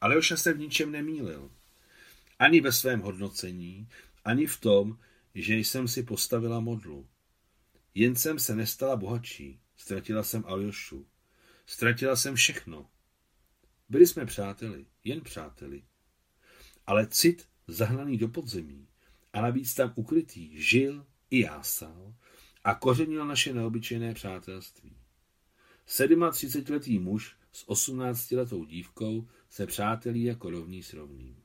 Aljoša se v ničem nemýlil. Ani ve svém hodnocení, ani v tom, že jsem si postavila modlu. Jen jsem se nestala bohatší. Ztratila jsem Aljošu. Ztratila jsem všechno. Byli jsme přáteli, jen přáteli. Ale cit zahnaný do podzemí a navíc tam ukrytý žil i jásal a kořenil naše neobyčejné přátelství. 37-letý muž s 18-letou dívkou se přátelí jako rovný s rovným.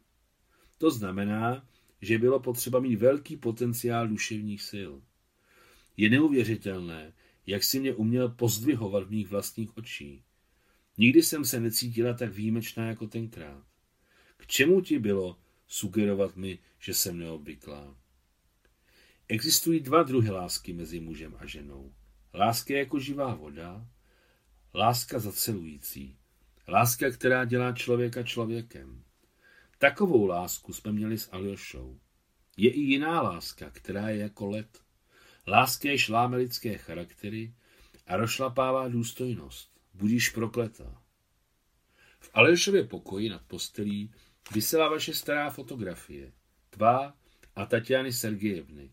To znamená, že bylo potřeba mít velký potenciál duševních sil. Je neuvěřitelné, jak si mě uměl pozdvihovat v mých vlastních očích. Nikdy jsem se necítila tak výjimečná jako tenkrát. K čemu ti bylo sugerovat mi, že jsem neobvyklá? Existují dva druhy lásky mezi mužem a ženou. Láska jako živá voda, láska zacelující, láska, která dělá člověka člověkem. Takovou lásku jsme měli s Aljošou. Je i jiná láska, která je jako led. Láska je šláme lidské charaktery a rošlapává důstojnost. Budíš prokletá. V Aljošově pokoji nad postelí vysela vaše stará fotografie. Tvá a Tatiany Sergejevny.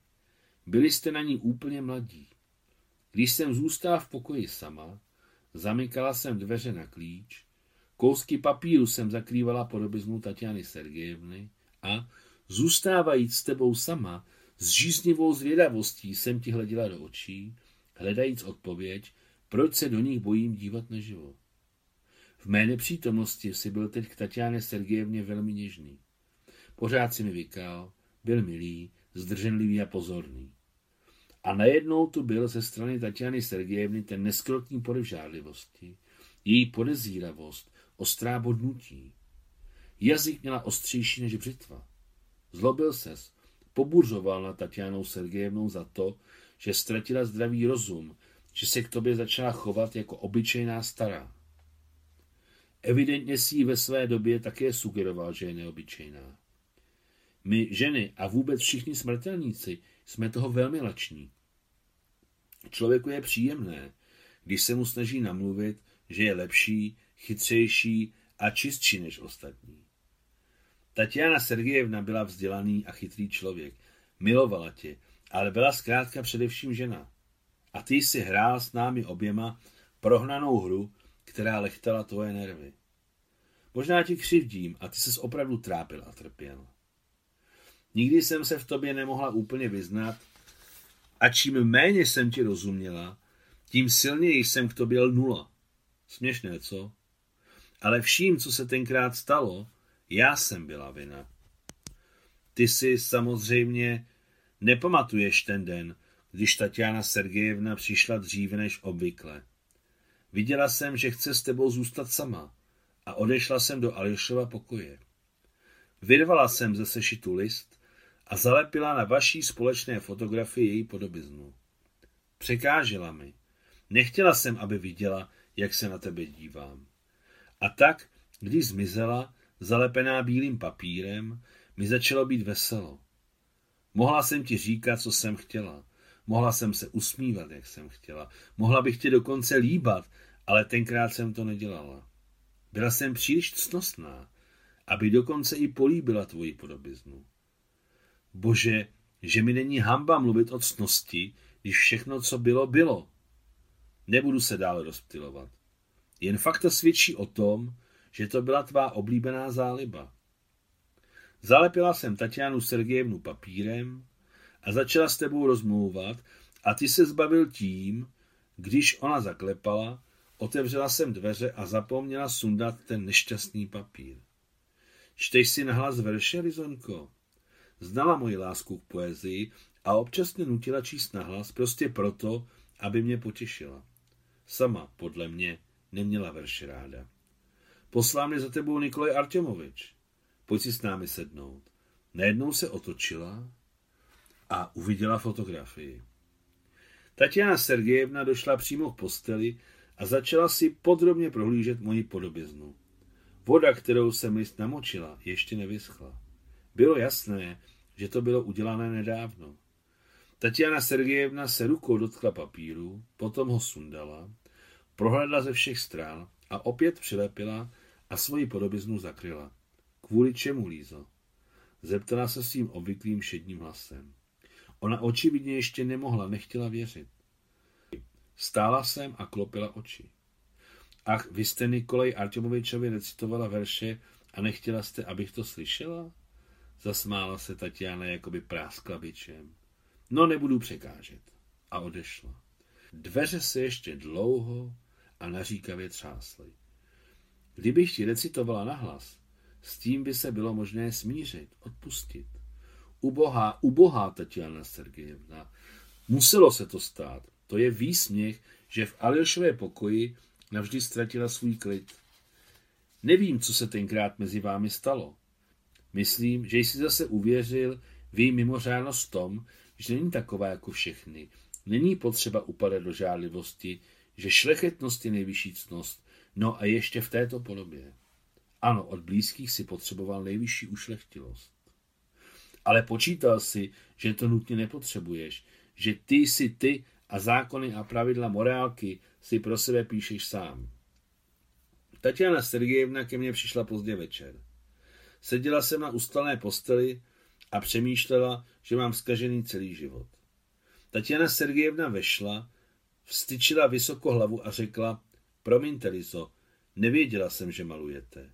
Byli jste na ní úplně mladí. Když jsem zůstala v pokoji sama, zamykala jsem dveře na klíč, kousky papíru jsem zakrývala podobizmu Tatiany Sergejevny a, zůstávajíc s tebou sama, s žíznivou zvědavostí jsem ti hleděla do očí, hledajíc odpověď, proč se do nich bojím dívat naživo. V mé nepřítomnosti si byl teď k Tatiáně Sergejevně velmi něžný. Pořád si mi vykal, byl milý, zdrženlivý a pozorný. A najednou tu byl ze strany Tatiany Sergejevny ten neskrotný poryv žádlivosti, její podezíravost, ostrá bodnutí. Jazyk měla ostřejší než břitva. Zlobil ses, pobuřoval na Tatianou Sergejevnou za to, že ztratila zdravý rozum, že se k tobě začala chovat jako obyčejná stará. Evidentně si ji ve své době také sugeroval, že je neobyčejná. My, ženy a vůbec všichni smrtelníci, jsme toho velmi lační. Člověku je příjemné, když se mu snaží namluvit, že je lepší, chytřejší a čistší než ostatní. Tatiana Sergejevna byla vzdělaný a chytrý člověk. Milovala tě, ale byla zkrátka především žena. A ty si hrál s námi oběma prohnanou hru, která lechtala tvoje nervy. Možná ti křivdím a ty ses opravdu trápil a trpěl. Nikdy jsem se v tobě nemohla úplně vyznat a čím méně jsem ti rozuměla, tím silněji jsem k tobě nula. Směšné, co? Ale vším, co se tenkrát stalo, já jsem byla vina. Ty si samozřejmě nepamatuješ ten den, když Tatiana Sergejevna přišla dříve než obvykle. Viděla jsem, že chce s tebou zůstat sama a odešla jsem do Aljošova pokoje. Vyrvala jsem ze sešitu list a zalepila na vaší společné fotografii její podobiznu. Překážela mi. Nechtěla jsem, aby viděla, jak se na tebe dívám. A tak, když zmizela, zalepená bílým papírem, mi začalo být veselo. Mohla jsem ti říkat, co jsem chtěla. Mohla jsem se usmívat, jak jsem chtěla. Mohla bych tě dokonce líbat, ale tenkrát jsem to nedělala. Byla jsem příliš cnostná, aby dokonce i políbila tvoji podobiznu. Bože, že mi není hamba mluvit o cnosti, když všechno, co bylo, bylo. Nebudu se dále rozptilovat. Jen fakta svědčí o tom, že to byla tvá oblíbená záliba. Zalepila jsem Tatianu Sergejevnu papírem a začala s tebou rozmlouvat a ty se zbavil tím, když ona zaklepala, otevřela jsem dveře a zapomněla sundat ten nešťastný papír. Čteš si nahlas verše, Rizonko? Znala moji lásku k poezii a občas mě nutila číst nahlas prostě proto, aby mě potěšila. Sama, podle mě, neměla verše ráda. Poslám mě za tebou Nikolaj Artemovič. Pojď si s námi sednout. Najednou se otočila a uviděla fotografii. Tatiana Sergejevna došla přímo k posteli a začala si podrobně prohlížet moji podobiznu. Voda, kterou jsem list namočila, ještě nevyschla. Bylo jasné, že to bylo udělané nedávno. Tatiana Sergejevna se rukou dotkla papíru, potom ho sundala, prohlédla ze všech stran a opět přilepila a svoji podobiznu zakryla. Kvůli čemu, Lízo? Zeptala se svým obvyklým šedním hlasem. Ona očividně ještě nemohla, nechtěla věřit. Stála jsem a klopila oči. Ach, vy jste Nikolaj Artemovičovi recitovala verše a nechtěla jste, abych to slyšela? Zasmála se Tatiana, jako by práskla bičem. No, nebudu překážet. A odešla. Dveře se ještě dlouho a naříkavě třásly. Kdybych ti recitovala nahlas, s tím by se bylo možné smířit, odpustit. Ubohá, ubohá Tatiana Sergejevna. Muselo se to stát. To je výsměch, že v Aljošové pokoji navždy ztratila svůj klid. Nevím, co se tenkrát mezi vámi stalo. Myslím, že jsi zase uvěřil v její mimořádnost tom, že není taková jako všechny. Není potřeba upadat do žádlivosti, že šlechetnost je nejvyšší cnost, no a ještě v této podobě. Ano, od blízkých si potřeboval nejvyšší ušlechtilost. Ale počítal si, že to nutně nepotřebuješ, že ty jsi ty a zákony a pravidla morálky si pro sebe píšeš sám. Tatiana Sergejevna ke mně přišla pozdě večer. Seděla jsem na ustalné posteli a přemýšlela, že mám zkažený celý život. Tatiana Sergejevna vešla, vstyčila vysoko hlavu a řekla, promiňte, Lizo, nevěděla jsem, že malujete.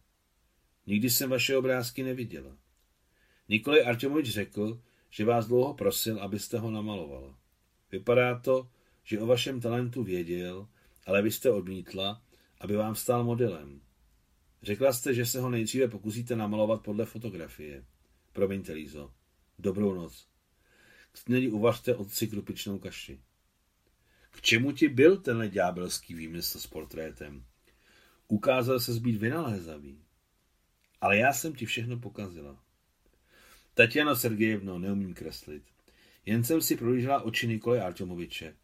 Nikdy jsem vaše obrázky neviděla. Nikolaj Artemovič řekl, že vás dlouho prosil, abyste ho namalovala. Vypadá to, že o vašem talentu věděl, ale vy jste odmítla, aby vám stál modelem. Řekla jste, že se ho nejdříve pokusíte namalovat podle fotografie. Promiňte, Lízo. Dobrou noc. K uvařte otci krupičnou kaši. K čemu ti byl tenhle ďábelský výmysl s portrétem? Ukázal se zbýt vynalézavý. Ale já jsem ti všechno pokazila. Tatiana Sergejevno, neumím kreslit. Jen jsem si prolížela oči Nikole Artomoviče.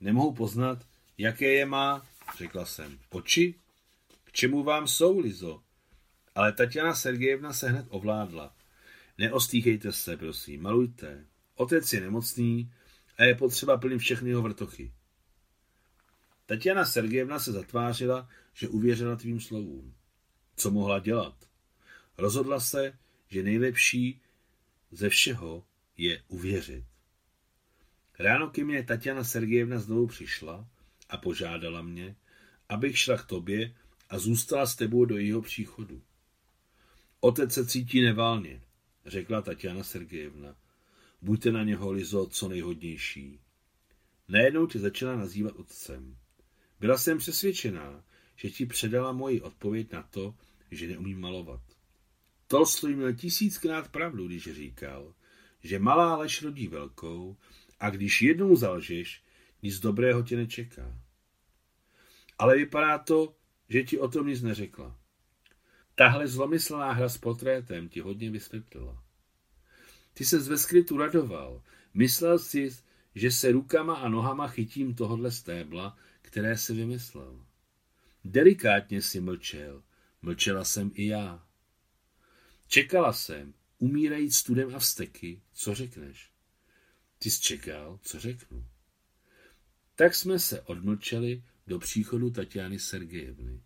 Nemohu poznat, jaké je má, řekla jsem. Oči? K čemu vám jsou, Lizo? Ale Tatiana Sergejevna se hned ovládla. Neostýchejte se, prosím, malujte. Otec je nemocný a je potřeba plnit všechny jeho vrtochy. Tatiana Sergejevna se zatvářila, že uvěřila tvým slovům. Co mohla dělat? Rozhodla se, že nejlepší ze všeho je uvěřit. Ráno ke mně Tatiana Sergejevna znovu přišla a požádala mě, abych šla k tobě a zůstala s tebou do jeho příchodu. Otec se cítí nevalně, řekla Tatiana Sergejevna. Buďte na něho, Lizo, co nejhodnější. Najednou tě začala nazývat otcem. Byla jsem přesvědčená, že ti předala moji odpověď na to, že neumím malovat. Tolstoj měl tisíckrát pravdu, když říkal, že malá lež rodí velkou a když jednou zalžeš, nic dobrého tě nečeká. Ale vypadá to, že ti o tom nic neřekla. Tahle zlomyslná hra s portrétem ti hodně vysvětlila. Ty se ve skrytu radoval. Myslel jsi, že se rukama a nohama chytím tohodle stébla, které si vymyslel. Delikátně si mlčel. Mlčela jsem i já. Čekala jsem, umírajíc studem a vsteky, co řekneš. Ty jsi čekal, co řeknu. Tak jsme se odmlčeli do příchodu Tatiany Sergejevny.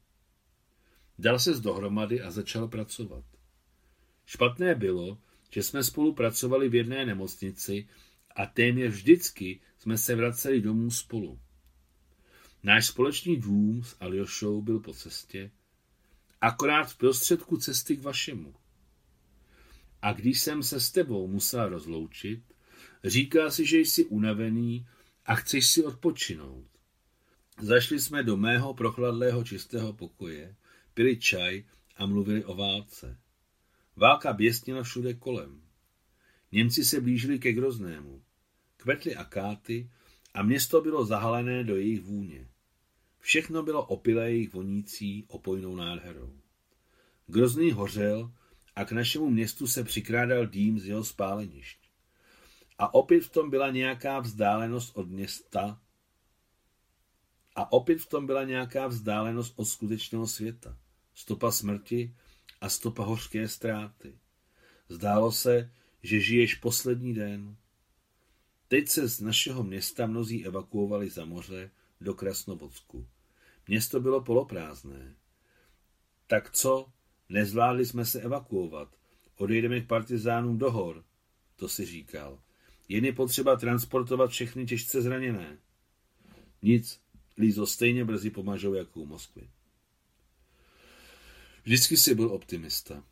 Dal se z dohromady a začal pracovat. Špatné bylo, že jsme spolu pracovali v jedné nemocnici a téměř vždycky jsme se vraceli domů spolu. Náš společný dům s Aljošou byl po cestě, akorát v prostředku cesty k vašemu. A když jsem se s tebou musel rozloučit, říká si, že jsi unavený a chceš si odpočinout. Zašli jsme do mého prochladlého čistého pokoje, pili čaj a mluvili o válce. Válka běsnila všude kolem. Němci se blížili ke Groznému. Kvetly akáty a město bylo zahalené do jejich vůně. Všechno bylo opilé jejich vonící opojnou nádherou. Grozný hořel a k našemu městu se přikrádal dým z jeho spálenišť. A opět v tom byla nějaká vzdálenost od města a opět v tom byla nějaká vzdálenost od skutečného světa. Stopa smrti a stopa hořké ztráty. Zdálo se, že žiješ poslední den. Teď se z našeho města mnozí evakuovali za moře do Krasnovodsku. Město bylo poloprázdné. Tak co? Nezvládli jsme se evakuovat. Odejdeme k partizánům do hor. To si říkal. Jen je potřeba transportovat všechny těžce zraněné. Nic, Lízo stejně brzy pomažou jako u Moskvy. Vždycky si byl optimista.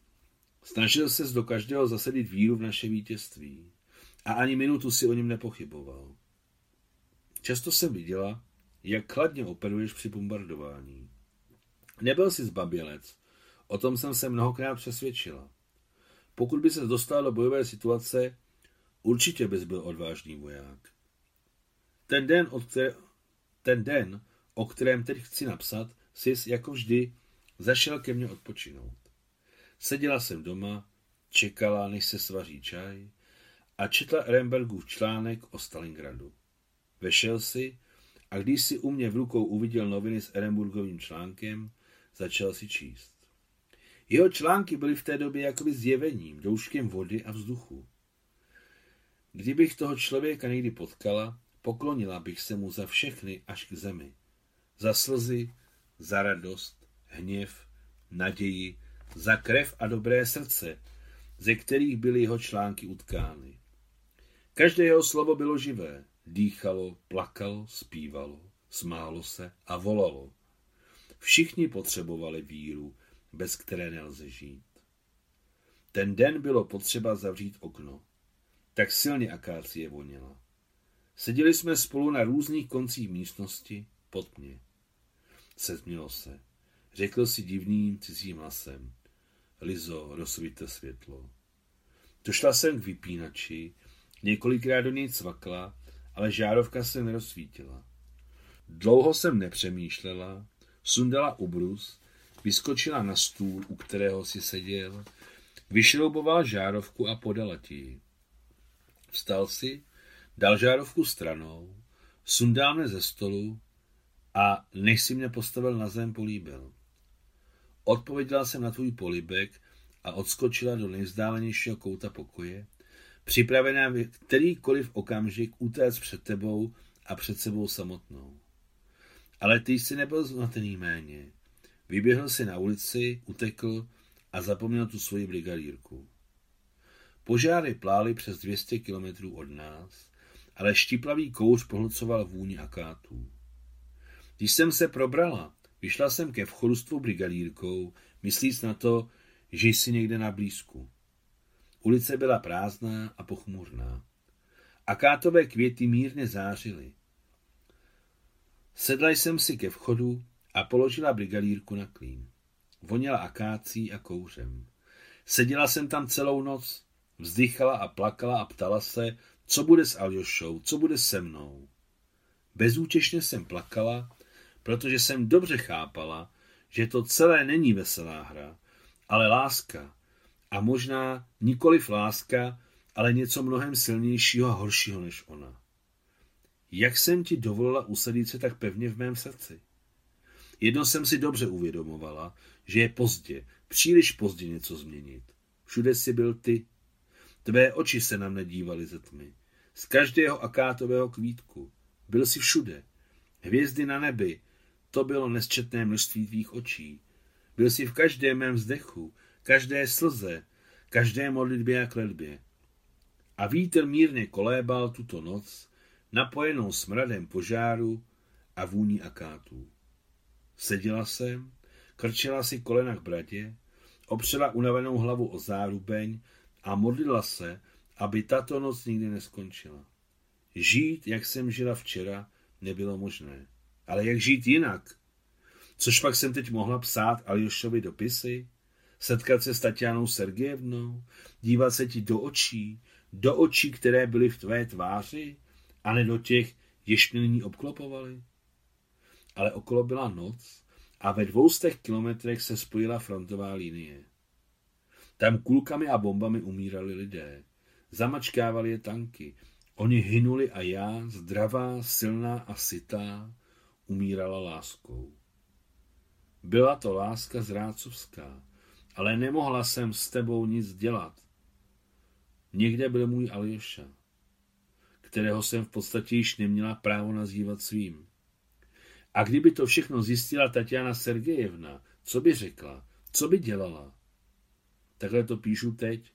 Snažil se do každého zasadit víru v naše vítězství a ani minutu si o něm nepochyboval. Často jsem viděla, jak kladně operuješ při bombardování. Nebyl jsi zbabělec, o tom jsem se mnohokrát přesvědčila. Pokud by se dostal do bojové situace, určitě bys byl odvážný voják. Ten den, od které, ten den, o kterém teď chci napsat, jsi jako vždy zašel ke mně odpočinout. Seděla jsem doma, čekala, než se svaří čaj a četla Ehrenbergův článek o Stalingradu. Vešel si a když si u mě v rukou uviděl noviny s Ehrenburgovým článkem, začal si číst. Jeho články byly v té době jakoby zjevením, douškem vody a vzduchu. Kdybych toho člověka někdy potkala, poklonila bych se mu za všechny až k zemi. Za slzy, za radost, hněv, naději, za krev a dobré srdce, ze kterých byly jeho články utkány. Každé jeho slovo bylo živé, dýchalo, plakalo, zpívalo, smálo se a volalo. Všichni potřebovali víru, bez které nelze žít. Ten den bylo potřeba zavřít okno. Tak silně akácie voněla. Seděli jsme spolu na různých koncích místnosti pod mě. Sezmělo se. Řekl si divným cizím hlasem. Lizo, rozsvíte světlo. Došla jsem k vypínači, několikrát do něj cvakla, ale žárovka se nerozsvítila. Dlouho jsem nepřemýšlela, sundala ubrus, vyskočila na stůl, u kterého si seděl, vyšroubovala žárovku a podala ti ji. Vstal si, dal žárovku stranou, sundal mě ze stolu a než si mě postavil na zem, políbil. Odpověděla jsem na tvůj polibek a odskočila do nejvzdálenějšího kouta pokoje, připravená v kterýkoliv okamžik utéct před tebou a před sebou samotnou. Ale ty jsi nebyl zmatený méně. Vyběhl si na ulici, utekl a zapomněl tu svoji brigadírku. Požáry plály přes 200 kilometrů od nás, ale štiplavý kouř pohlcoval vůni akátů. Když jsem se probrala, vyšla jsem ke vchodu s tvou brigadírkou, myslíc na to, že jsi někde na blízku. Ulice byla prázdná a pochmurná. Akátové květy mírně zářily. Sedla jsem si ke vchodu a položila brigadírku na klín. Voněla akácí a kouřem. Seděla jsem tam celou noc, vzdychala a plakala a ptala se, co bude s Aljošou, co bude se mnou. Bezúčešně jsem plakala, protože jsem dobře chápala, že to celé není veselá hra, ale láska. A možná nikoliv láska, ale něco mnohem silnějšího a horšího než ona. Jak jsem ti dovolila usadit se tak pevně v mém srdci? Jedno jsem si dobře uvědomovala, že je pozdě, příliš pozdě něco změnit. Všude si byl ty. Tvé oči se na mne dívaly ze tmy. Z každého akátového kvítku. Byl si všude. Hvězdy na nebi. To bylo nesčetné množství tvých očí. Byl si v každém mém vzdechu, každé slze, každé modlitbě a kledbě. A vítr mírně kolébal tuto noc, napojenou smradem požáru a vůní akátů. Seděla jsem, krčela si kolena k bratě, opřela unavenou hlavu o zárubeň a modlila se, aby tato noc nikdy neskončila. Žít, jak jsem žila včera, nebylo možné. Ale jak žít jinak? Což pak jsem teď mohla psát Aljošovi dopisy? Setkat se s Tatianou Sergejevnou? Dívat se ti do očí? Do očí, které byly v tvé tváři? A ne do těch, jež mě nyní obklopovali? ale okolo byla noc a ve dvoustech kilometrech se spojila frontová linie. Tam kulkami a bombami umírali lidé. Zamačkávali je tanky. Oni hynuli a já, zdravá, silná a sytá, umírala láskou. Byla to láska zrácovská, ale nemohla jsem s tebou nic dělat. Někde byl můj Aljoša, kterého jsem v podstatě již neměla právo nazývat svým. A kdyby to všechno zjistila Tatiana Sergejevna, co by řekla? Co by dělala? Takhle to píšu teď,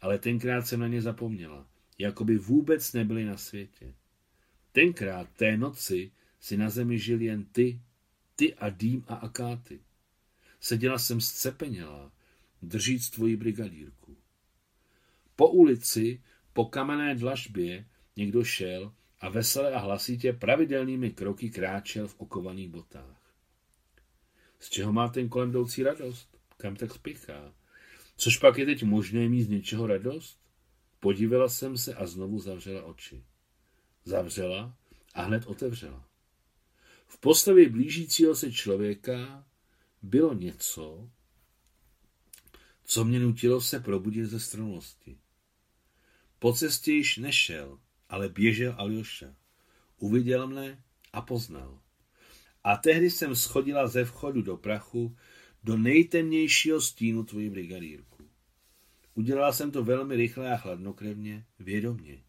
ale tenkrát jsem na ně zapomněla, jako by vůbec nebyli na světě. Tenkrát, té noci, si na zemi žil jen ty, ty a Dým a Akáty. Seděla jsem zcepenělá, držíc tvoji brigadírku. Po ulici, po kamenné dlažbě, někdo šel a veselé a hlasitě pravidelnými kroky kráčel v okovaných botách. Z čeho má ten kolem jdoucí radost? Kam tak spěchá? Což pak je teď možné mít z něčeho radost? Podívala jsem se a znovu zavřela oči. Zavřela a hned otevřela. V postavě blížícího se člověka bylo něco, co mě nutilo se probudit ze stranosti. Po cestě již nešel, ale běžel Aljoša. Uviděl mne a poznal. A tehdy jsem schodila ze vchodu do prachu do nejtemnějšího stínu tvoji brigadírku. Udělala jsem to velmi rychle a chladnokrevně, vědomně.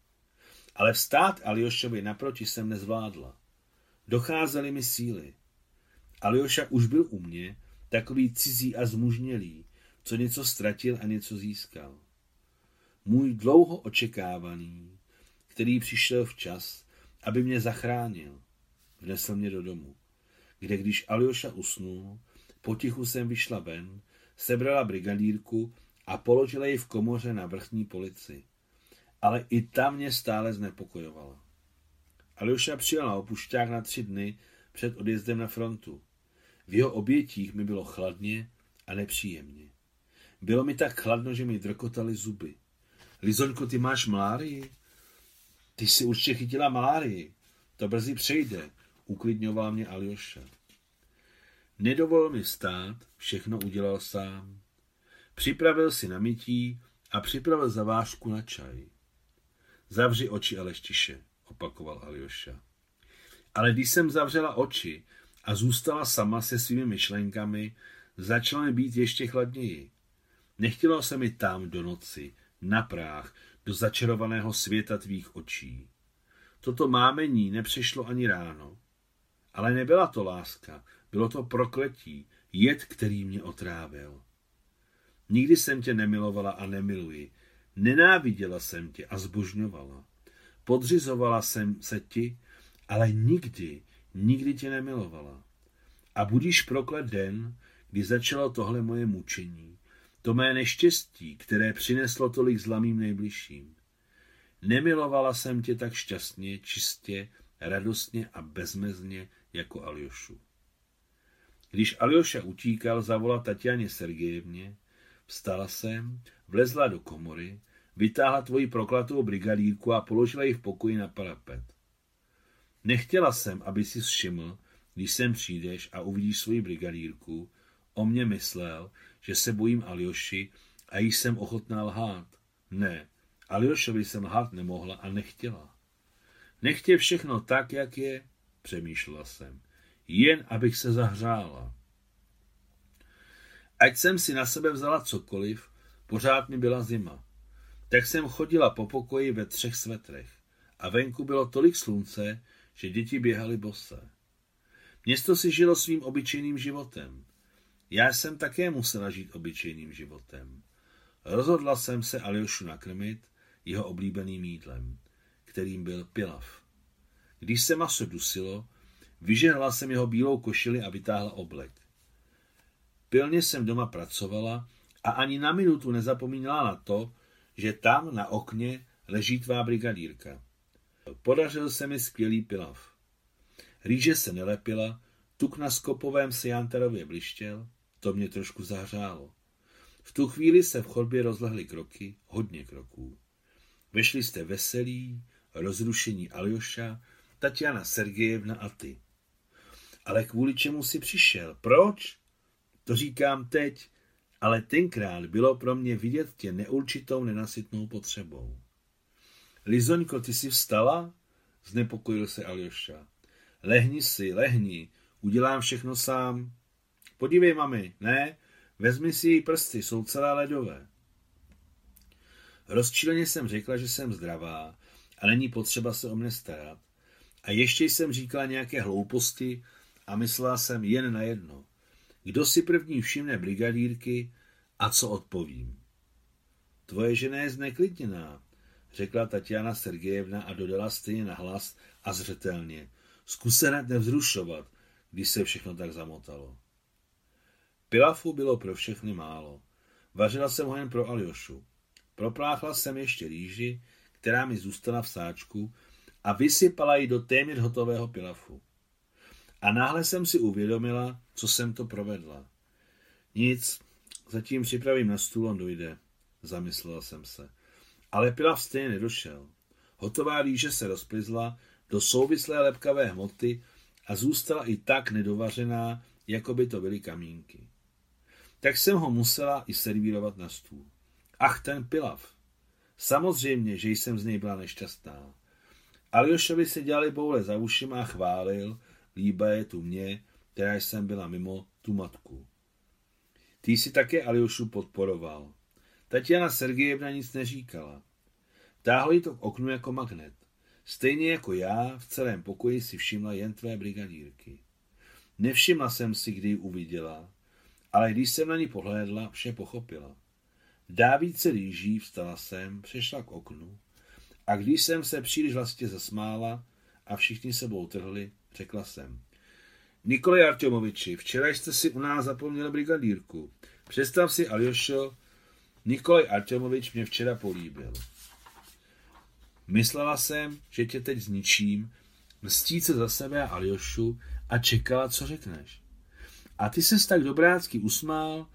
Ale vstát Aljošovi naproti jsem nezvládla. Docházely mi síly. Aljoša už byl u mě, takový cizí a zmužnělý, co něco ztratil a něco získal. Můj dlouho očekávaný, který přišel včas, aby mě zachránil, vnesl mě do domu, kde když Aljoša usnul, potichu jsem vyšla ven, sebrala brigadírku a položila ji v komoře na vrchní polici. Ale i tam mě stále znepokojovala. Aljoša přijel na opušťák na tři dny před odjezdem na frontu. V jeho obětích mi bylo chladně a nepříjemně. Bylo mi tak chladno, že mi drkotaly zuby. Lizoňko, ty máš malárii? Ty jsi určitě chytila malárii. To brzy přejde, uklidňoval mě Aljoša. Nedovolil mi stát, všechno udělal sám. Připravil si na mytí a připravil zavážku na čaj. Zavři oči, Aleštiše, opakoval Aljoša. Ale když jsem zavřela oči a zůstala sama se svými myšlenkami, začala mi být ještě chladněji. Nechtělo se mi tam do noci, na práh, do začarovaného světa tvých očí. Toto mámení nepřišlo ani ráno. Ale nebyla to láska, bylo to prokletí, jed, který mě otrávil. Nikdy jsem tě nemilovala a nemiluji. Nenáviděla jsem tě a zbožňovala. Podřizovala jsem se ti, ale nikdy, nikdy tě nemilovala. A budíš proklet den, kdy začalo tohle moje mučení, to mé neštěstí, které přineslo tolik zla mým nejbližším. Nemilovala jsem tě tak šťastně, čistě, radostně a bezmezně jako Aljošu. Když Aljoša utíkal zavolat Tatianě Sergejevně, vstala jsem, vlezla do komory, vytáhla tvoji proklatou brigadírku a položila ji v pokoji na parapet. Nechtěla jsem, aby si všiml, když sem přijdeš a uvidíš svoji brigadírku, o mě myslel, že se bojím Aljoši a již jsem ochotná lhát. Ne, Aljošovi jsem lhát nemohla a nechtěla. Nechtě všechno tak, jak je, přemýšlela jsem, jen abych se zahřála. Ať jsem si na sebe vzala cokoliv, pořád mi byla zima. Tak jsem chodila po pokoji ve třech svetrech a venku bylo tolik slunce, že děti běhaly bose. Město si žilo svým obyčejným životem. Já jsem také musela žít obyčejným životem. Rozhodla jsem se Aljošu nakrmit jeho oblíbeným jídlem, kterým byl pilav. Když se maso dusilo, vyžehla jsem jeho bílou košili a vytáhla oblek. Pilně jsem doma pracovala a ani na minutu nezapomínala na to, že tam na okně leží tvá brigadírka. Podařil se mi skvělý pilav. Rýže se nelepila, tuk na skopovém sejanterově blištěl, to mě trošku zahřálo. V tu chvíli se v chodbě rozlehly kroky, hodně kroků. Vešli jste veselí, rozrušení Aljoša, Tatiana Sergejevna a ty. Ale kvůli čemu si přišel? Proč? To říkám teď, ale tenkrát bylo pro mě vidět tě neurčitou nenasytnou potřebou. Lizoňko, ty jsi vstala? Znepokojil se Aljoša. Lehni si, lehni, udělám všechno sám. Podívej, mami, ne? Vezmi si její prsty, jsou celé ledové. Rozčileně jsem řekla, že jsem zdravá a není potřeba se o mne starat. A ještě jsem říkala nějaké hlouposti a myslela jsem jen na jedno. kdo si první všimne brigadírky a co odpovím. Tvoje žena je zneklidněná, řekla Tatiana Sergejevna a dodala stejně nahlas a zřetelně. Zkus se nevzrušovat, když se všechno tak zamotalo. Pilafu bylo pro všechny málo. Vařila jsem ho jen pro Aljošu. Propláchla jsem ještě rýži, která mi zůstala v sáčku a vysypala ji do téměř hotového pilafu. A náhle jsem si uvědomila, co jsem to provedla. Nic, zatím připravím na stůl, on dojde, zamyslela jsem se. Ale pilaf stejně nedošel. Hotová rýže se rozplizla do souvislé lepkavé hmoty a zůstala i tak nedovařená, jako by to byly kamínky. Tak jsem ho musela i servírovat na stůl. Ach, ten pilav. Samozřejmě, že jsem z něj byla nešťastná. Aljošovi se dělali boule za ušima a chválil, líba je tu mě, která jsem byla mimo tu matku. Ty si také Aljošu podporoval. Tatiana Sergejevna nic neříkala. Táhlo jí to k oknu jako magnet. Stejně jako já v celém pokoji si všimla jen tvé brigadírky. Nevšimla jsem si, kdy ji uviděla, ale když jsem na ní pohlédla, vše pochopila. Dávíc se rýží, vstala jsem, přešla k oknu a když jsem se příliš vlastně zasmála a všichni sebou trhli, řekla jsem. Nikolaj Artyomoviči, včera jste si u nás zapomněl brigadírku. Představ si, Aljošo, Nikolaj Artyomovič mě včera políbil. Myslela jsem, že tě teď zničím, mstít se za sebe a Aljošu a čekala, co řekneš. A ty ses tak dobrácky usmál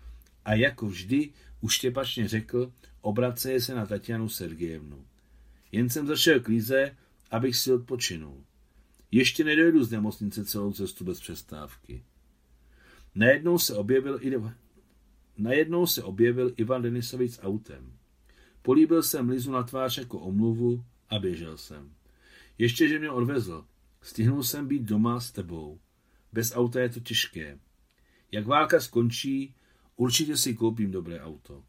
a jako vždy uštěpačně řekl, obraceje se na Tatianu Sergejevnu. Jen jsem zašel k Lize, abych si odpočinul. Ještě nedojdu z nemocnice celou cestu bez přestávky. Najednou se objevil, i... Najednou se objevil Ivan Denisovič s autem. Políbil jsem Lizu na tvář jako omluvu a běžel jsem. Ještě, že mě odvezl. Stihnul jsem být doma s tebou. Bez auta je to těžké. Jak válka skončí, určitě si koupím dobré auto.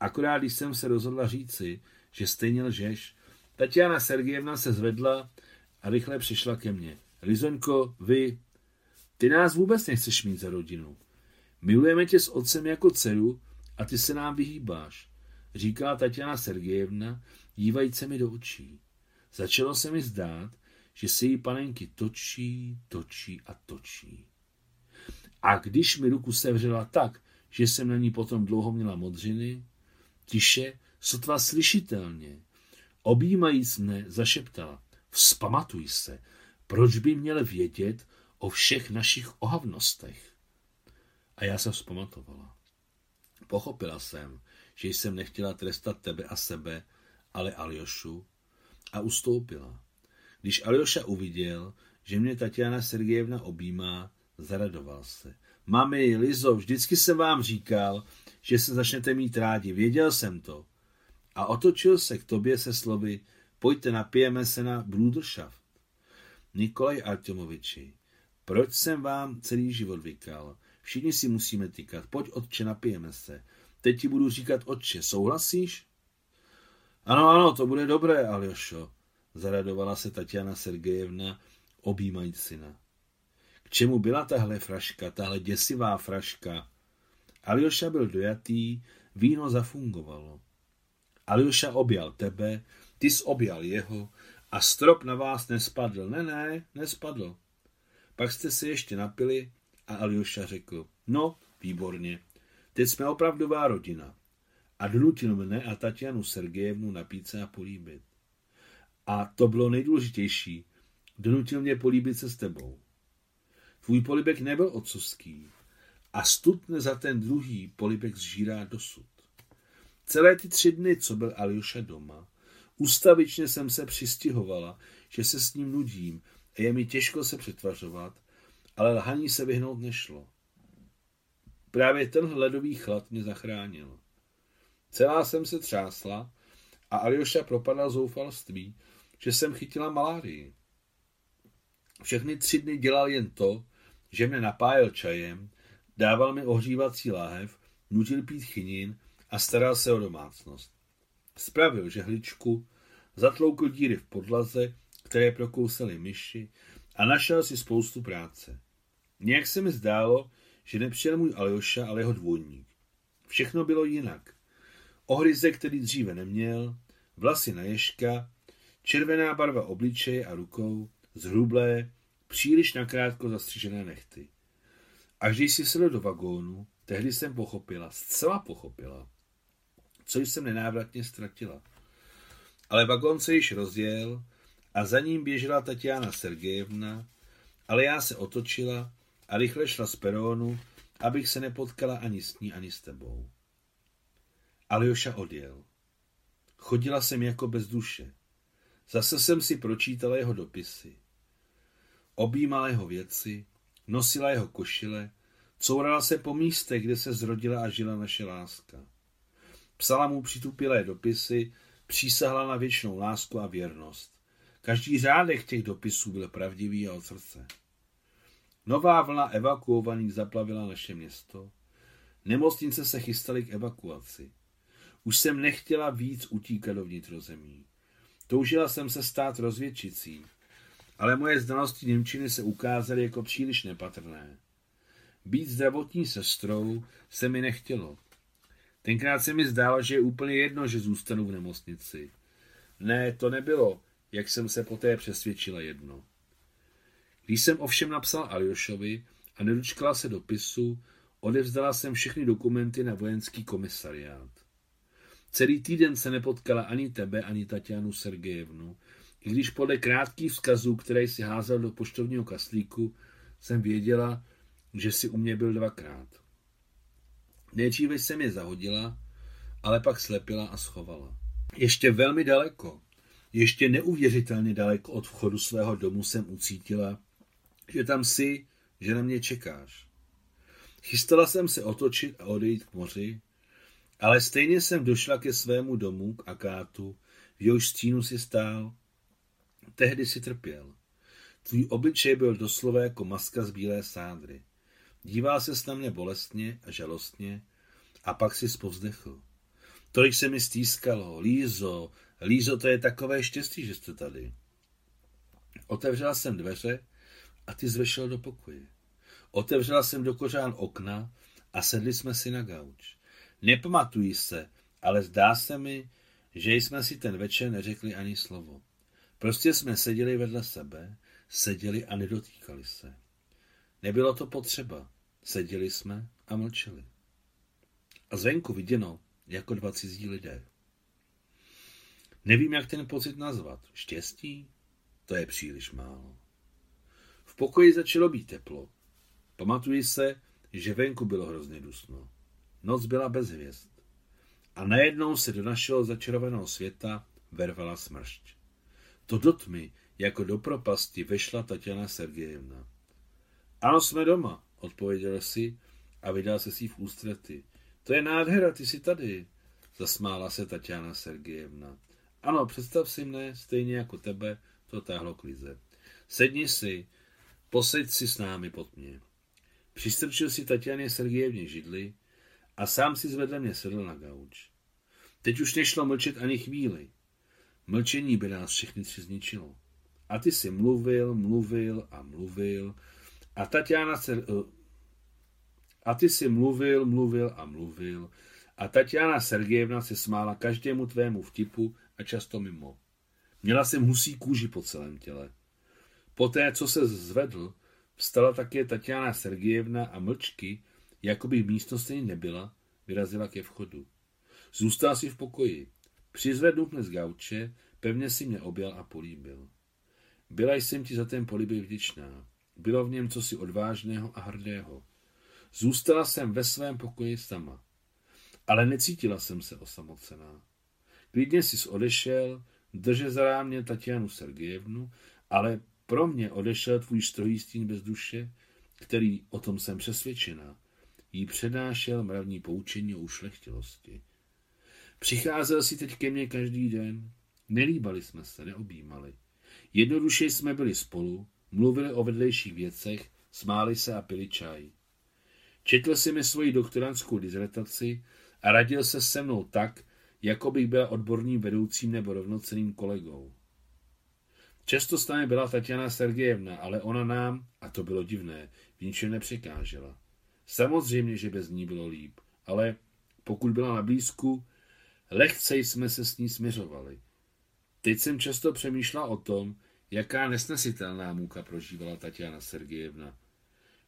Akorát, když jsem se rozhodla říci, že stejně lžeš, Tatiana Sergejevna se zvedla a rychle přišla ke mně. Lizoňko, vy, ty nás vůbec nechceš mít za rodinu. Milujeme tě s otcem jako dceru a ty se nám vyhýbáš, říkala Tatiana Sergejevna, dívajíc se mi do očí. Začalo se mi zdát, že se jí panenky točí, točí a točí. A když mi ruku sevřela tak, že jsem na ní potom dlouho měla modřiny, tiše, sotva slyšitelně, objímajíc mne, zašeptala, vzpamatuj se, proč by měl vědět o všech našich ohavnostech. A já se vzpamatovala. Pochopila jsem, že jsem nechtěla trestat tebe a sebe, ale Aljošu a ustoupila. Když Aljoša uviděl, že mě Tatiana Sergejevna objímá, zaradoval se. Mami, Lizo, vždycky jsem vám říkal, že se začnete mít rádi, věděl jsem to. A otočil se k tobě se slovy, pojďte napijeme se na Bruderschaft. Nikolaj Artyomoviči, proč jsem vám celý život vykal? Všichni si musíme tykat, pojď otče, napijeme se. Teď ti budu říkat otče, souhlasíš? Ano, ano, to bude dobré, Aljošo, zaradovala se Tatiana Sergejevna, objímajíc syna. K čemu byla tahle fraška, tahle děsivá fraška? Aljoša byl dojatý, víno zafungovalo. Aljoša objal tebe, ty jsi objal jeho a strop na vás nespadl. Ne, ne, nespadl. Pak jste se ještě napili a Aljoša řekl, no, výborně, teď jsme opravdová rodina. A donutil mne a Tatianu Sergejevnu napít se a políbit. A to bylo nejdůležitější. Donutil mě políbit se s tebou. Tvůj polibek nebyl otcovský a stupne za ten druhý polibek zžírá dosud. Celé ty tři dny, co byl Aljoša doma, ustavičně jsem se přistihovala, že se s ním nudím a je mi těžko se přetvařovat, ale lhaní se vyhnout nešlo. Právě ten ledový chlad mě zachránil. Celá jsem se třásla a Aljoša propadla zoufalství, že jsem chytila malárii. Všechny tři dny dělal jen to, že mě napájel čajem, dával mi ohřívací láhev, nutil pít chinin a staral se o domácnost. Spravil žehličku, zatloukl díry v podlaze, které prokousely myši a našel si spoustu práce. Nějak se mi zdálo, že nepřijel můj Aljoša, ale jeho dvojník. Všechno bylo jinak. Ohryze, který dříve neměl, vlasy na ježka, červená barva obličeje a rukou, zhrublé, příliš nakrátko zastřižené nechty. Až když si sedl do vagónu, tehdy jsem pochopila, zcela pochopila, co jsem nenávratně ztratila. Ale vagón se již rozjel a za ním běžela Tatiana Sergejevna, ale já se otočila a rychle šla z perónu, abych se nepotkala ani s ní, ani s tebou. Aljoša odjel. Chodila jsem jako bez duše. Zase jsem si pročítala jeho dopisy. Objímala jeho věci, nosila jeho košile, courala se po místech, kde se zrodila a žila naše láska. Psala mu přitupilé dopisy, přísahla na věčnou lásku a věrnost. Každý řádek těch dopisů byl pravdivý a od srdce. Nová vlna evakuovaných zaplavila naše město. Nemocnice se chystaly k evakuaci. Už jsem nechtěla víc utíkat do vnitrozemí. Toužila jsem se stát rozvědčicí, ale moje znalosti Němčiny se ukázaly jako příliš nepatrné. Být zdravotní sestrou se mi nechtělo. Tenkrát se mi zdálo, že je úplně jedno, že zůstanu v nemocnici. Ne, to nebylo, jak jsem se poté přesvědčila jedno. Když jsem ovšem napsal Aljošovi a nedočkala se dopisu, odevzdala jsem všechny dokumenty na vojenský komisariát. Celý týden se nepotkala ani tebe, ani Tatianu Sergejevnu, i když podle krátkých vzkazů, které si házel do poštovního kaslíku, jsem věděla, že si u mě byl dvakrát. Nejdříve jsem je zahodila, ale pak slepila a schovala. Ještě velmi daleko, ještě neuvěřitelně daleko od vchodu svého domu jsem ucítila, že tam jsi, že na mě čekáš. Chystala jsem se otočit a odejít k moři, ale stejně jsem došla ke svému domu, k akátu, v jehož stínu si stál. Tehdy si trpěl. Tvůj obličej byl doslova jako maska z bílé sádry. Díval se na mě bolestně a žalostně a pak si spovzdechl. Tolik se mi stýskalo. Lízo, Lízo, to je takové štěstí, že jste tady. Otevřela jsem dveře a ty zvešel do pokoje. Otevřela jsem do kořán okna a sedli jsme si na gauč. Nepamatuji se, ale zdá se mi, že jsme si ten večer neřekli ani slovo. Prostě jsme seděli vedle sebe, seděli a nedotýkali se. Nebylo to potřeba. Seděli jsme a mlčeli. A zvenku viděno jako dva cizí lidé. Nevím, jak ten pocit nazvat. Štěstí? To je příliš málo. V pokoji začalo být teplo. Pamatuji se, že venku bylo hrozně dusno. Noc byla bez hvězd. A najednou se do našeho začarovaného světa vervala smršť. To do tmy, jako do propasti, vešla Tatiana Sergejevna. Ano, jsme doma, odpověděl si a vydal se si v ústrety. To je nádhera, ty jsi tady, zasmála se Tatiana Sergejevna. Ano, představ si mne, stejně jako tebe, to táhlo k Lize. Sedni si, poseď si s námi pod mě. Přistrčil si Tatianě Sergejevně židli a sám si zvedle mě sedl na gauč. Teď už nešlo mlčet ani chvíli. Mlčení by nás všechny tři zničilo. A ty si mluvil, mluvil a mluvil a Tatiana se... Eh, a ty si mluvil, mluvil a mluvil a Tatiana Sergejevna se smála každému tvému vtipu a často mimo. Měla jsem husí kůži po celém těle. Poté, co se zvedl, vstala také Tatiana Sergejevna a mlčky, jako by v místnosti nebyla, vyrazila ke vchodu. Zůstal si v pokoji. Přizvednul mě z gauče, pevně si mě objal a políbil. Byla jsem ti za ten políbil vděčná. Bylo v něm cosi odvážného a hrdého. Zůstala jsem ve svém pokoji sama. Ale necítila jsem se osamocená. Klidně jsi odešel, drže za rámě Tatianu Sergejevnu, ale pro mě odešel tvůj strohý stín bez duše, který, o tom jsem přesvědčená, jí přednášel mravní poučení o ušlechtilosti. Přicházel si teď ke mně každý den, nelíbali jsme se, neobjímali. Jednoduše jsme byli spolu, mluvili o vedlejších věcech, smáli se a pili čaj. Četl si mi svoji doktorantskou dizertaci a radil se se mnou tak, jako bych byl odborným vedoucím nebo rovnoceným kolegou. Často s námi byla Tatiana Sergejevna, ale ona nám, a to bylo divné, v ničem nepřekážela. Samozřejmě, že bez ní bylo líp, ale pokud byla na blízku, lehce jsme se s ní směřovali. Teď jsem často přemýšlela o tom, jaká nesnesitelná muka prožívala Tatiana Sergejevna.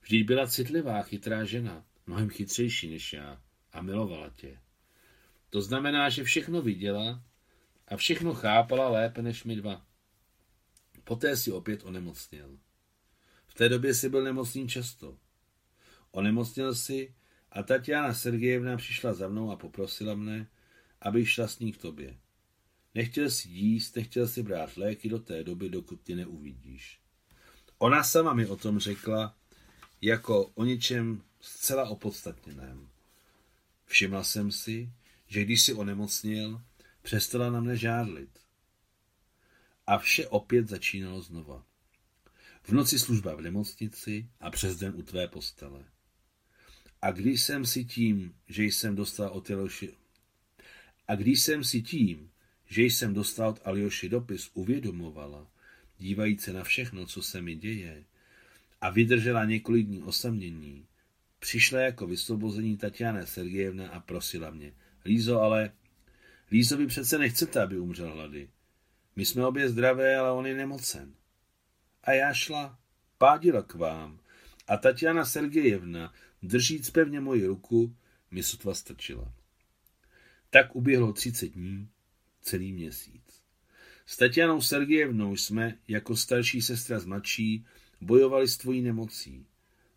Vždyť byla citlivá, chytrá žena, mnohem chytřejší než já a milovala tě. To znamená, že všechno viděla a všechno chápala lépe než my dva. Poté si opět onemocněl. V té době si byl nemocný často. Onemocněl si a Tatiana Sergejevna přišla za mnou a poprosila mne, abych šla s ní k tobě. Nechtěl si jíst, nechtěl si brát léky do té doby, dokud tě neuvidíš. Ona sama mi o tom řekla jako o něčem zcela opodstatněném. Všimla jsem si, že když si onemocnil, přestala na mne žádlit. A vše opět začínalo znova. V noci služba v nemocnici a přes den u tvé postele. A když jsem si tím, že jsem dostal od Aljoši... A když jsem si tím, že jsem dostal od Aljoši dopis, uvědomovala, dívajíce na všechno, co se mi děje, a vydržela několik dní osamění, přišla jako vysvobození Tatiana Sergejevna a prosila mě, Lízo, ale... Lízo, vy přece nechcete, aby umřel hlady. My jsme obě zdravé, ale on je nemocen. A já šla, pádila k vám. A Tatiana Sergejevna, držíc pevně moji ruku, mi sotva strčila. Tak uběhlo třicet dní, celý měsíc. S Tatianou Sergejevnou jsme, jako starší sestra z mladší, bojovali s tvojí nemocí.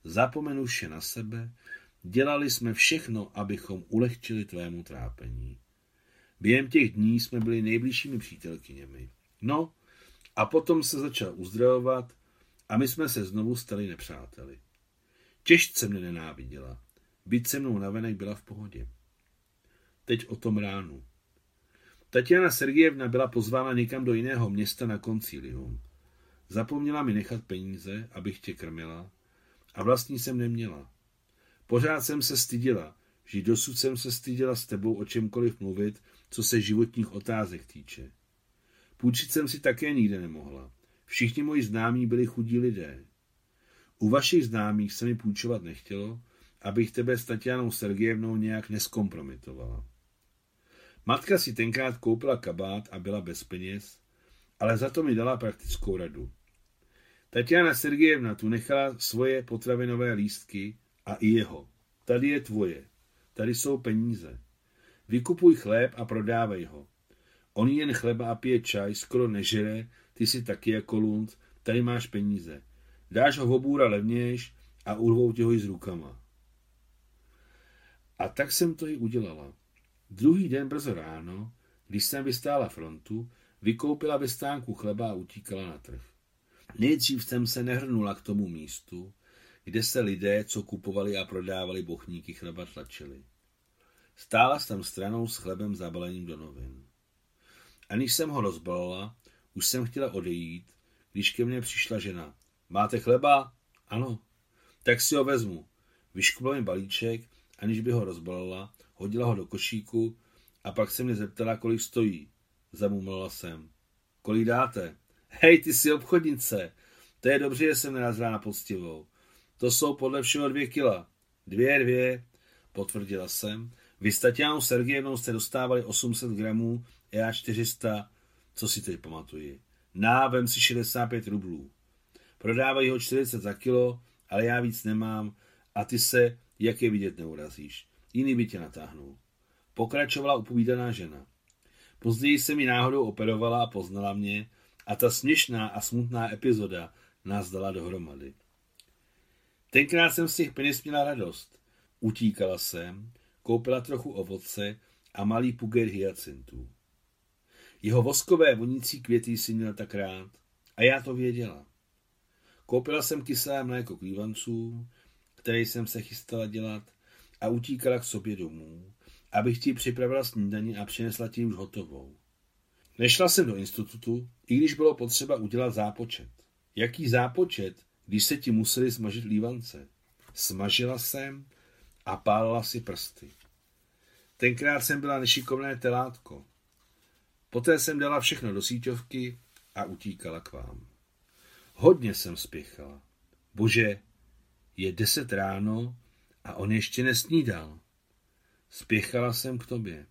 Zapomenuše na sebe, dělali jsme všechno, abychom ulehčili tvému trápení. Během těch dní jsme byli nejbližšími přítelkyněmi. No, a potom se začal uzdravovat a my jsme se znovu stali nepřáteli. Těžce mne nenáviděla. Být se mnou navenek byla v pohodě. Teď o tom ránu. Tatiana Sergejevna byla pozvána někam do jiného města na koncílium. Zapomněla mi nechat peníze, abych tě krmila, a vlastní jsem neměla. Pořád jsem se stydila, že dosud jsem se stydila s tebou o čemkoliv mluvit, co se životních otázek týče. Půjčit jsem si také nikde nemohla. Všichni moji známí byli chudí lidé. U vašich známých se mi půjčovat nechtělo, abych tebe s Tatianou Sergejevnou nějak neskompromitovala. Matka si tenkrát koupila kabát a byla bez peněz, ale za to mi dala praktickou radu. Tatiana Sergejevna tu nechala svoje potravinové lístky a i jeho. Tady je tvoje. Tady jsou peníze. Vykupuj chléb a prodávej ho. On jen chleba a pije čaj, skoro nežere, ty si taky jako lund, tady máš peníze. Dáš ho v obůra levnějš a urvou tě ho i s rukama. A tak jsem to i udělala. Druhý den brzo ráno, když jsem vystála frontu, vykoupila ve stánku chleba a utíkala na trh. Nejdřív jsem se nehrnula k tomu místu, kde se lidé, co kupovali a prodávali bochníky chleba, tlačili. Stála jsem stranou s chlebem zabaleným do novin. A když jsem ho rozbalila, už jsem chtěla odejít, když ke mně přišla žena. Máte chleba? Ano. Tak si ho vezmu. Vyškubla mi balíček, aniž by ho rozbalila, hodila ho do košíku a pak se mě zeptala, kolik stojí. Zamumlala jsem. Kolik dáte? Hej, ty jsi obchodnice. To je dobře, že jsem nerazila na poctivou. To jsou podle všeho dvě kila. Dvě, dvě, potvrdila jsem. Vy s Tatianou Sergejevnou jste dostávali 800 gramů, já 400, co si teď pamatuji. Návem si 65 rublů. Prodávají ho 40 za kilo, ale já víc nemám a ty se, jak je vidět, neurazíš. Jiný by tě natáhnul. Pokračovala upovídaná žena. Později se mi náhodou operovala a poznala mě a ta směšná a smutná epizoda nás dala dohromady. Tenkrát jsem z těch peněz měla radost. Utíkala jsem, koupila trochu ovoce a malý puger hyacintů. Jeho voskové vonící květy si měl tak rád a já to věděla. Koupila jsem kyselé mléko klívanců, které jsem se chystala dělat a utíkala k sobě domů, abych ti připravila snídaní a přinesla ti už hotovou. Nešla jsem do institutu, i když bylo potřeba udělat zápočet. Jaký zápočet, když se ti museli smažit lívance? Smažila jsem a pálila si prsty. Tenkrát jsem byla nešikovné telátko. Poté jsem dala všechno do síťovky a utíkala k vám. Hodně jsem spěchala. Bože, je deset ráno a on ještě nesnídal. Spěchala jsem k tobě.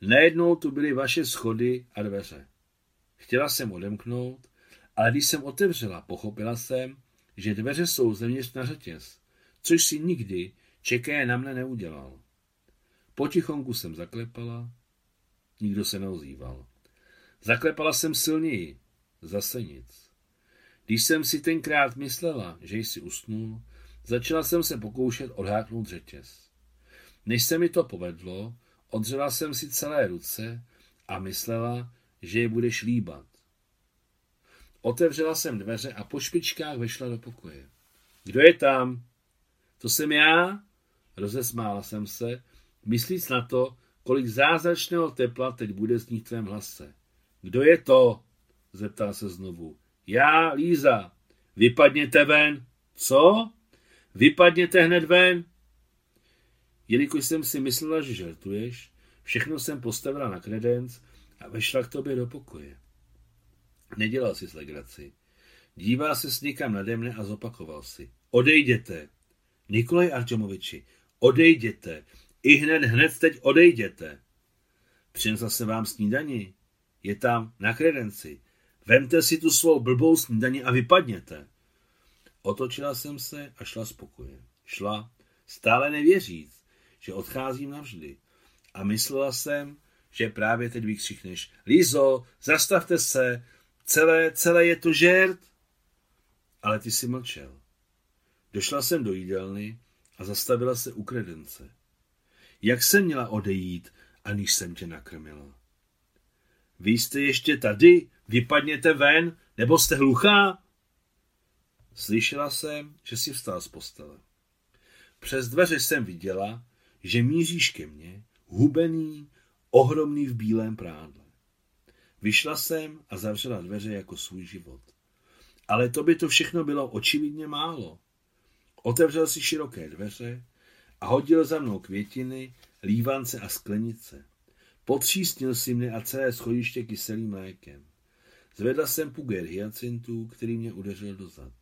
Najednou tu byly vaše schody a dveře. Chtěla jsem odemknout, ale když jsem otevřela, pochopila jsem, že dveře jsou zevnitř na řetěz, což si nikdy čeké na mne neudělal. Potichonku jsem zaklepala, nikdo se neozýval. Zaklepala jsem silněji, zase nic. Když jsem si tenkrát myslela, že jsi usnul, začala jsem se pokoušet odháknout řetěz. Než se mi to povedlo, odřela jsem si celé ruce a myslela, že je budeš líbat. Otevřela jsem dveře a po špičkách vešla do pokoje. Kdo je tam? To jsem já? Rozesmála jsem se, myslíc na to, kolik zázračného tepla teď bude znít tvém hlase. Kdo je to? Zeptal se znovu. Já, Líza. Vypadněte ven. Co? Vypadněte hned ven. Jelikož jsem si myslela, že žertuješ, všechno jsem postavila na kredenc a vešla k tobě do pokoje. Nedělal si legraci. Díval se někam nade mne a zopakoval si. Odejděte. Nikolaj Arčomoviči, odejděte. I hned, hned teď odejděte. Přinesla se vám snídani. Je tam na kredenci. Vemte si tu svou blbou snídani a vypadněte. Otočila jsem se a šla z pokoje. Šla, stále nevěříc, že odcházím navždy. A myslela jsem, že právě teď vykřikneš, Lizo, zastavte se, celé, celé je to žert. Ale ty si mlčel. Došla jsem do jídelny a zastavila se u kredence. Jak jsem měla odejít, aniž jsem tě nakrmila? Vy jste ještě tady? Vypadněte ven, nebo jste hluchá? Slyšela jsem, že si vstal z postele. Přes dveře jsem viděla, že míříš ke mně, hubený, ohromný v bílém prádle. Vyšla jsem a zavřela dveře jako svůj život. Ale to by to všechno bylo očividně málo. Otevřel si široké dveře a hodil za mnou květiny, lívance a sklenice. Potřísnil si mne a celé schodiště kyselým mlékem. Zvedla jsem puger hyacintů, který mě udeřil do zad.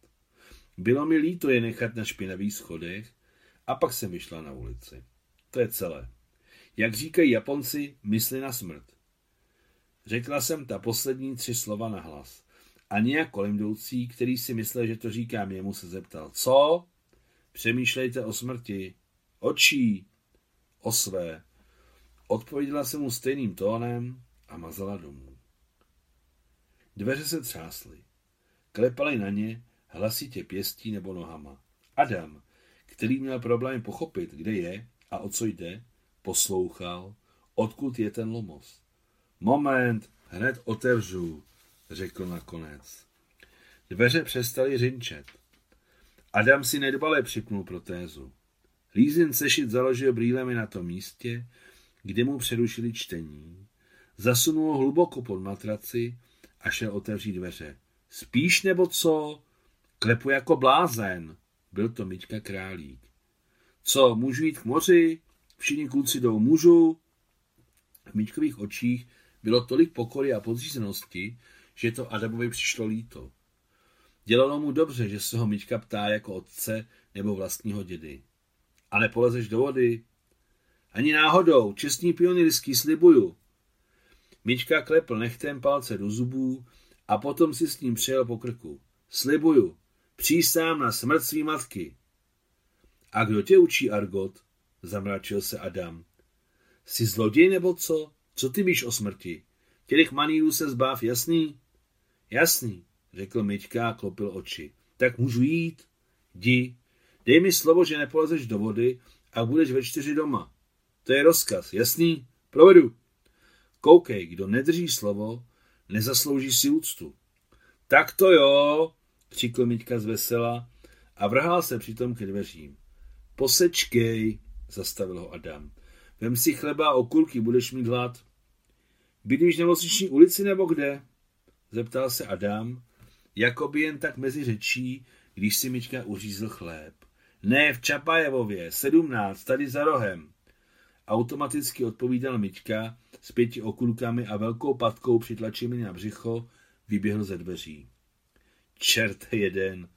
Bylo mi líto je nechat na špinavých schodech a pak jsem vyšla na ulici. To je celé. Jak říkají Japonci, mysli na smrt. Řekla jsem ta poslední tři slova na hlas. A nějak kolem jdoucí, který si myslel, že to říkám jemu, se zeptal. Co? Přemýšlejte o smrti. Očí. O své. Odpověděla jsem mu stejným tónem a mazala domů. Dveře se třásly. Klepali na ně hlasitě pěstí nebo nohama. Adam, který měl problém pochopit, kde je a o co jde, poslouchal, odkud je ten lomos. Moment, hned otevřu, řekl nakonec. Dveře přestaly řinčet. Adam si nedbale připnul protézu. Lízin sešit založil brýlemi na tom místě, kde mu přerušili čtení. Zasunul hluboko pod matraci a šel otevřít dveře. Spíš nebo co? Klepu jako blázen. Byl to Miťka Králík. Co, můžu jít k moři? Všichni kluci jdou, můžu? V Miťkových očích bylo tolik pokory a podřízenosti, že to Adamovi přišlo líto. Dělalo mu dobře, že se ho Miťka ptá jako otce nebo vlastního dědy. A nepolezeš do vody? Ani náhodou, čestný pionýrský, slibuju. Miťka klepl nechtem palce do zubů a potom si s ním přejel po krku. Slibuju, přísám na smrt svý matky. A kdo tě učí, Argot? Zamračil se Adam. Jsi zloděj nebo co? Co ty víš o smrti? Těch manýrů se zbav, jasný? Jasný, řekl Miťka a klopil oči. Tak můžu jít? Jdi. Dej mi slovo, že nepolezeš do vody a budeš ve čtyři doma. To je rozkaz, jasný? Provedu. Koukej, kdo nedrží slovo, nezaslouží si úctu. Tak to jo, křikl Miťka z vesela a vrhal se přitom ke dveřím. Posečkej, zastavil ho Adam. Vem si chleba a okurky, budeš mít hlad. Bydlíš na Losiční ulici nebo kde? Zeptal se Adam, jako by jen tak mezi řečí, když si Mička uřízl chléb. Ne, v Čapajevově, sedmnáct, tady za rohem. Automaticky odpovídal Mička s pěti okurkami a velkou patkou přitlačený na břicho vyběhl ze dveří. Čert jeden,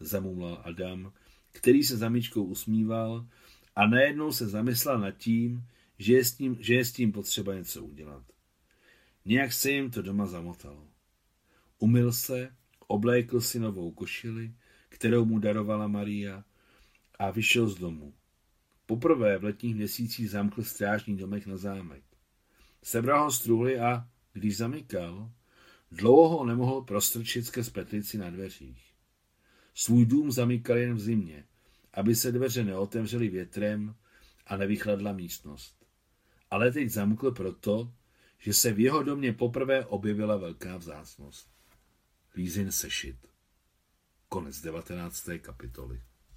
zamumlal Adam, který se zamičkou usmíval a najednou se zamyslel nad tím, že je, s tím, že je s tím potřeba něco udělat. Nějak se jim to doma zamotalo. Umyl se, oblékl si novou košili, kterou mu darovala Maria a vyšel z domu. Poprvé v letních měsících zamkl strážní domek na zámek. Sebral ho struhly a, když zamykal, dlouho ho nemohl prostrčit ke spetlici na dveřích. Svůj dům zamykal jen v zimě, aby se dveře neotevřely větrem a nevychladla místnost. Ale teď zamkl proto, že se v jeho domě poprvé objevila velká vzácnost. Lízin sešit. Konec 19. kapitoly.